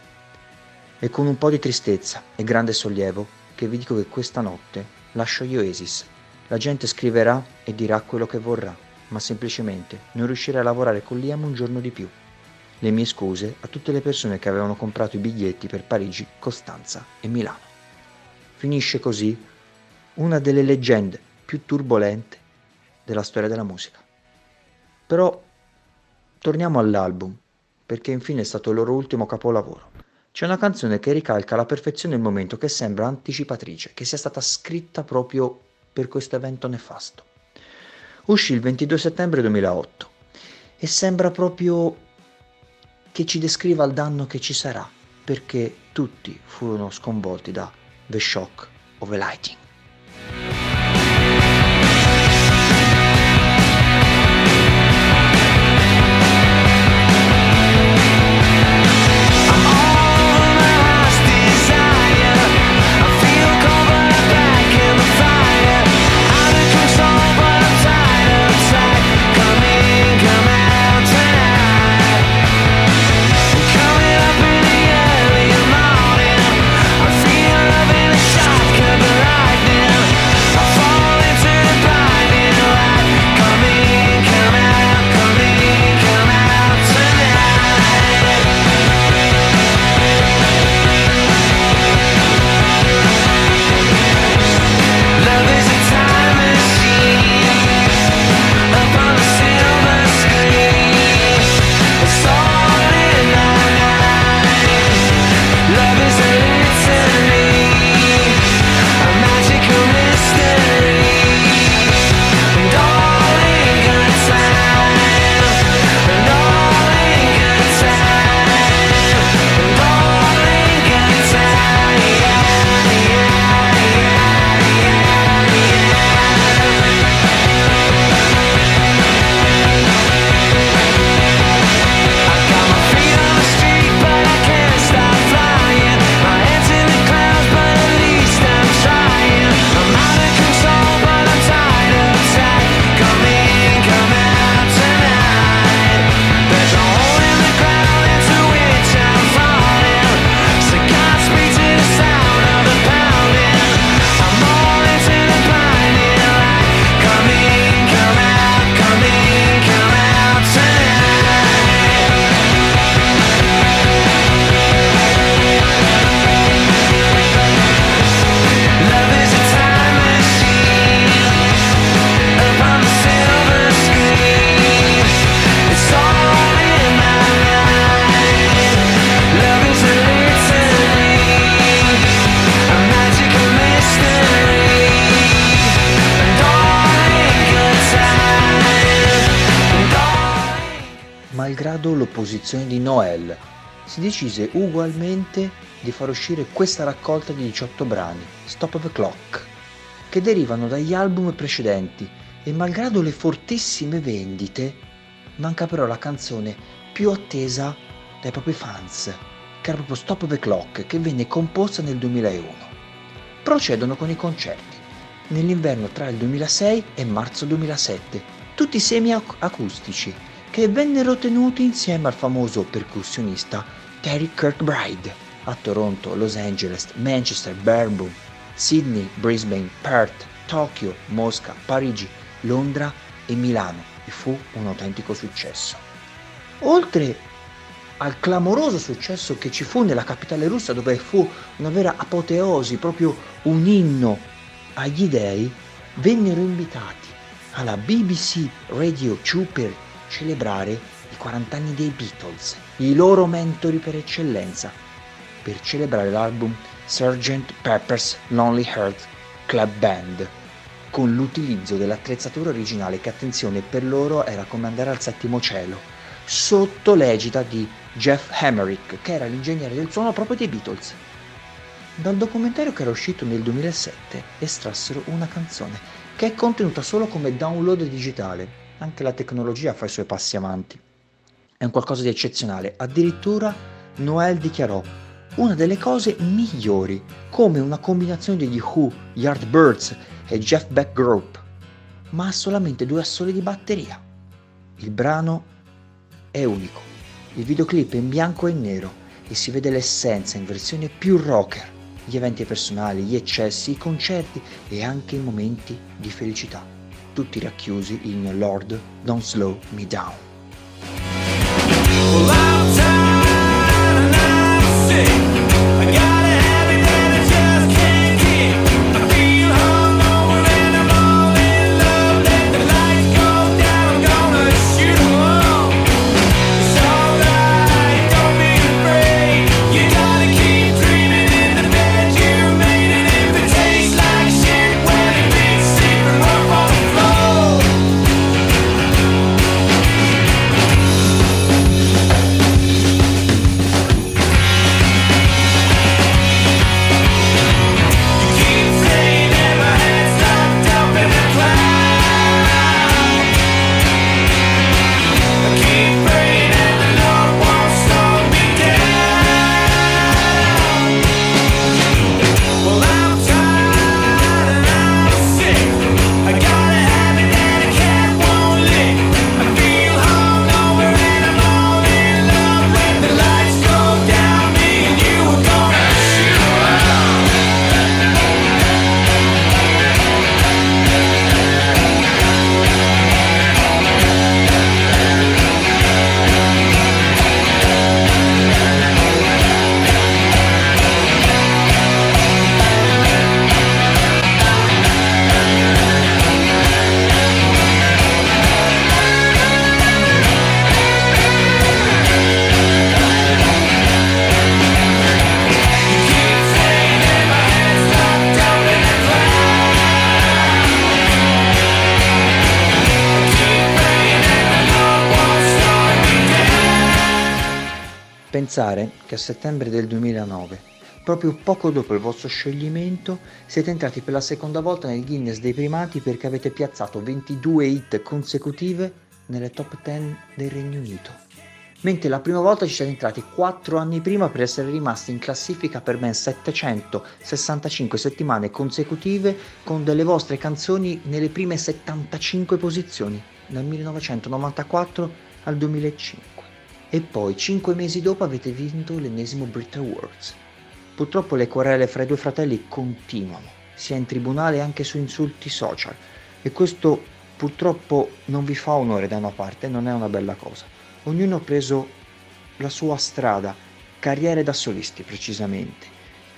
[SPEAKER 1] E con un po' di tristezza e grande sollievo che vi dico che questa notte lascio gli Oasis. La gente scriverà e dirà quello che vorrà, ma semplicemente non riuscirei a lavorare con Liam un giorno di più. Le mie scuse a tutte le persone che avevano comprato i biglietti per Parigi, Costanza e Milano. Finisce così una delle leggende più turbolente della storia della musica. Però torniamo all'album, perché infine è stato il loro ultimo capolavoro. C'è una canzone che ricalca alla perfezione il momento che sembra anticipatrice, che sia stata scritta proprio per questo evento nefasto. Uscì il 22 settembre 2008 e sembra proprio che ci descriva il danno che ci sarà, perché tutti furono sconvolti da The Shock of a Lighting. Malgrado l'opposizione di Noel, si decise ugualmente di far uscire questa raccolta di 18 brani, Stop the Clock, che derivano dagli album precedenti e malgrado le fortissime vendite, manca però la canzone più attesa dai propri fans, che era proprio Stop the Clock, che venne composta nel 2001. Procedono con i concerti, nell'inverno tra il 2006 e marzo 2007, tutti semi-acustici, che vennero tenuti insieme al famoso percussionista Terry Kirkbride a Toronto, Los Angeles, Manchester, Birmingham, Sydney, Brisbane, Perth, Tokyo, Mosca, Parigi, Londra e Milano e fu un autentico successo. Oltre al clamoroso successo che ci fu nella capitale russa dove fu una vera apoteosi, proprio un inno agli dei, vennero invitati alla BBC Radio 2 per celebrare i 40 anni dei Beatles, i loro mentori per eccellenza, per celebrare l'album Sgt. Pepper's Lonely Heart Club Band, con l'utilizzo dell'attrezzatura originale che attenzione per loro era come andare al settimo cielo, sotto l'egida di Jeff Hamerick, che era l'ingegnere del suono proprio dei Beatles. Dal documentario che era uscito nel 2007 estrassero una canzone che è contenuta solo come download digitale. Anche la tecnologia fa i suoi passi avanti. È un qualcosa di eccezionale. Addirittura Noel dichiarò una delle cose migliori, come una combinazione degli Who, Yardbirds e Jeff Beck Group, ma ha solamente due assoli di batteria. Il brano è unico. Il videoclip è in bianco e nero e si vede l'essenza in versione più rocker, gli eventi personali, gli eccessi, i concerti e anche i momenti di felicità, tutti racchiusi in Lord Don't Slow Me Down. Pensare che a settembre del 2009, proprio poco dopo il vostro scioglimento, siete entrati per la seconda volta nel Guinness dei primati perché avete piazzato 22 hit consecutive nelle top 10 del Regno Unito. Mentre la prima volta ci siete entrati 4 anni prima per essere rimasti in classifica per ben 765 settimane consecutive con delle vostre canzoni nelle prime 75 posizioni, dal 1994 al 2005 e poi cinque mesi dopo avete vinto l'ennesimo Brit Awards. Purtroppo le querele fra i due fratelli continuano, sia in tribunale che anche su insulti social, e questo purtroppo non vi fa onore da una parte, non è una bella cosa. Ognuno ha preso la sua strada, carriere da solisti precisamente,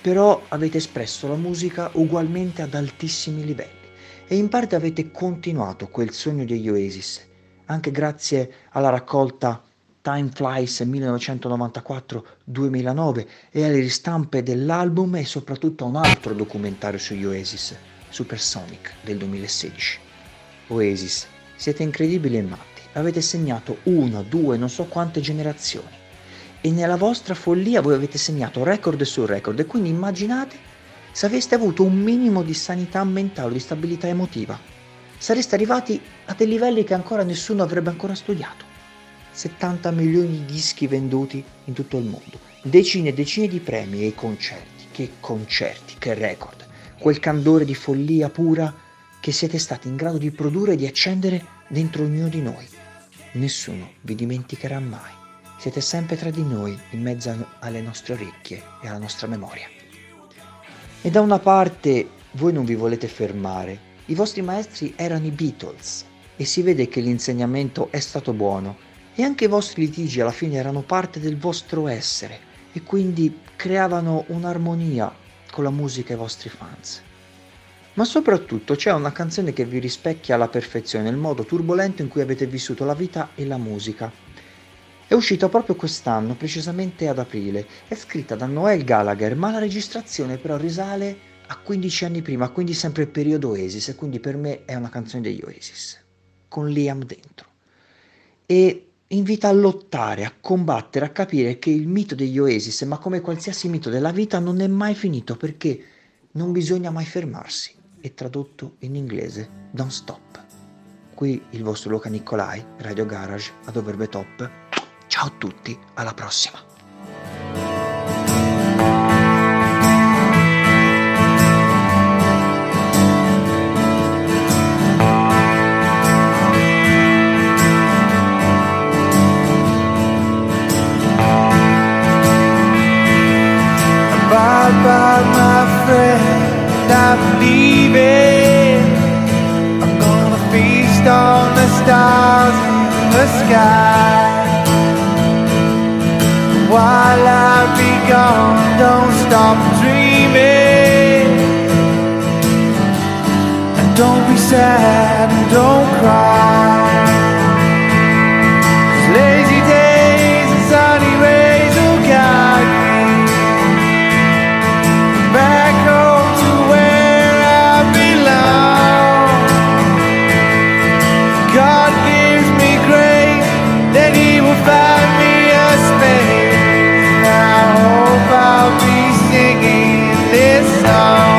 [SPEAKER 1] però avete espresso la musica ugualmente ad altissimi livelli e in parte avete continuato quel sogno degli Oasis, anche grazie alla raccolta Time Flies 1994-2009 e alle ristampe dell'album e soprattutto a un altro documentario sugli Oasis, Supersonic del 2016. Oasis, siete incredibili e matti, avete segnato una, due, non so quante generazioni e nella vostra follia voi avete segnato record su record e quindi immaginate se aveste avuto un minimo di sanità mentale, di stabilità emotiva, sareste arrivati a dei livelli che ancora nessuno avrebbe ancora studiato. 70 milioni di dischi venduti in tutto il mondo, decine e decine di premi e concerti, che concerti, che record, quel candore di follia pura che siete stati in grado di produrre e di accendere dentro ognuno di noi. Nessuno vi dimenticherà mai, siete sempre tra di noi, in mezzo alle nostre orecchie e alla nostra memoria. E da una parte voi non vi volete fermare, I vostri maestri erano i Beatles. E si vede che l'insegnamento è stato buono e anche i vostri litigi alla fine erano parte del vostro essere e quindi creavano un'armonia con la musica e i vostri fans. Ma soprattutto c'è una canzone che vi rispecchia alla perfezione il modo turbolento in cui avete vissuto la vita e la musica. È uscita proprio quest'anno, precisamente ad aprile. È scritta da Noel Gallagher, ma la registrazione però risale a 15 anni prima, quindi sempre il periodo Oasis, e quindi per me è una canzone degli Oasis, con Liam dentro. E invita a lottare, a combattere, a capire che il mito degli Oasis, ma come qualsiasi mito della vita, non è mai finito perché non bisogna mai fermarsi. È tradotto in inglese, Don't Stop. Qui il vostro Luca Nicolai, Radio Garage, ad Overbe Top. Ciao a tutti, alla prossima!
[SPEAKER 2] I'm leaving. I'm gonna feast on the stars in the sky. While I be gone, don't stop dreaming. And don't be sad and don't cry.
[SPEAKER 3] now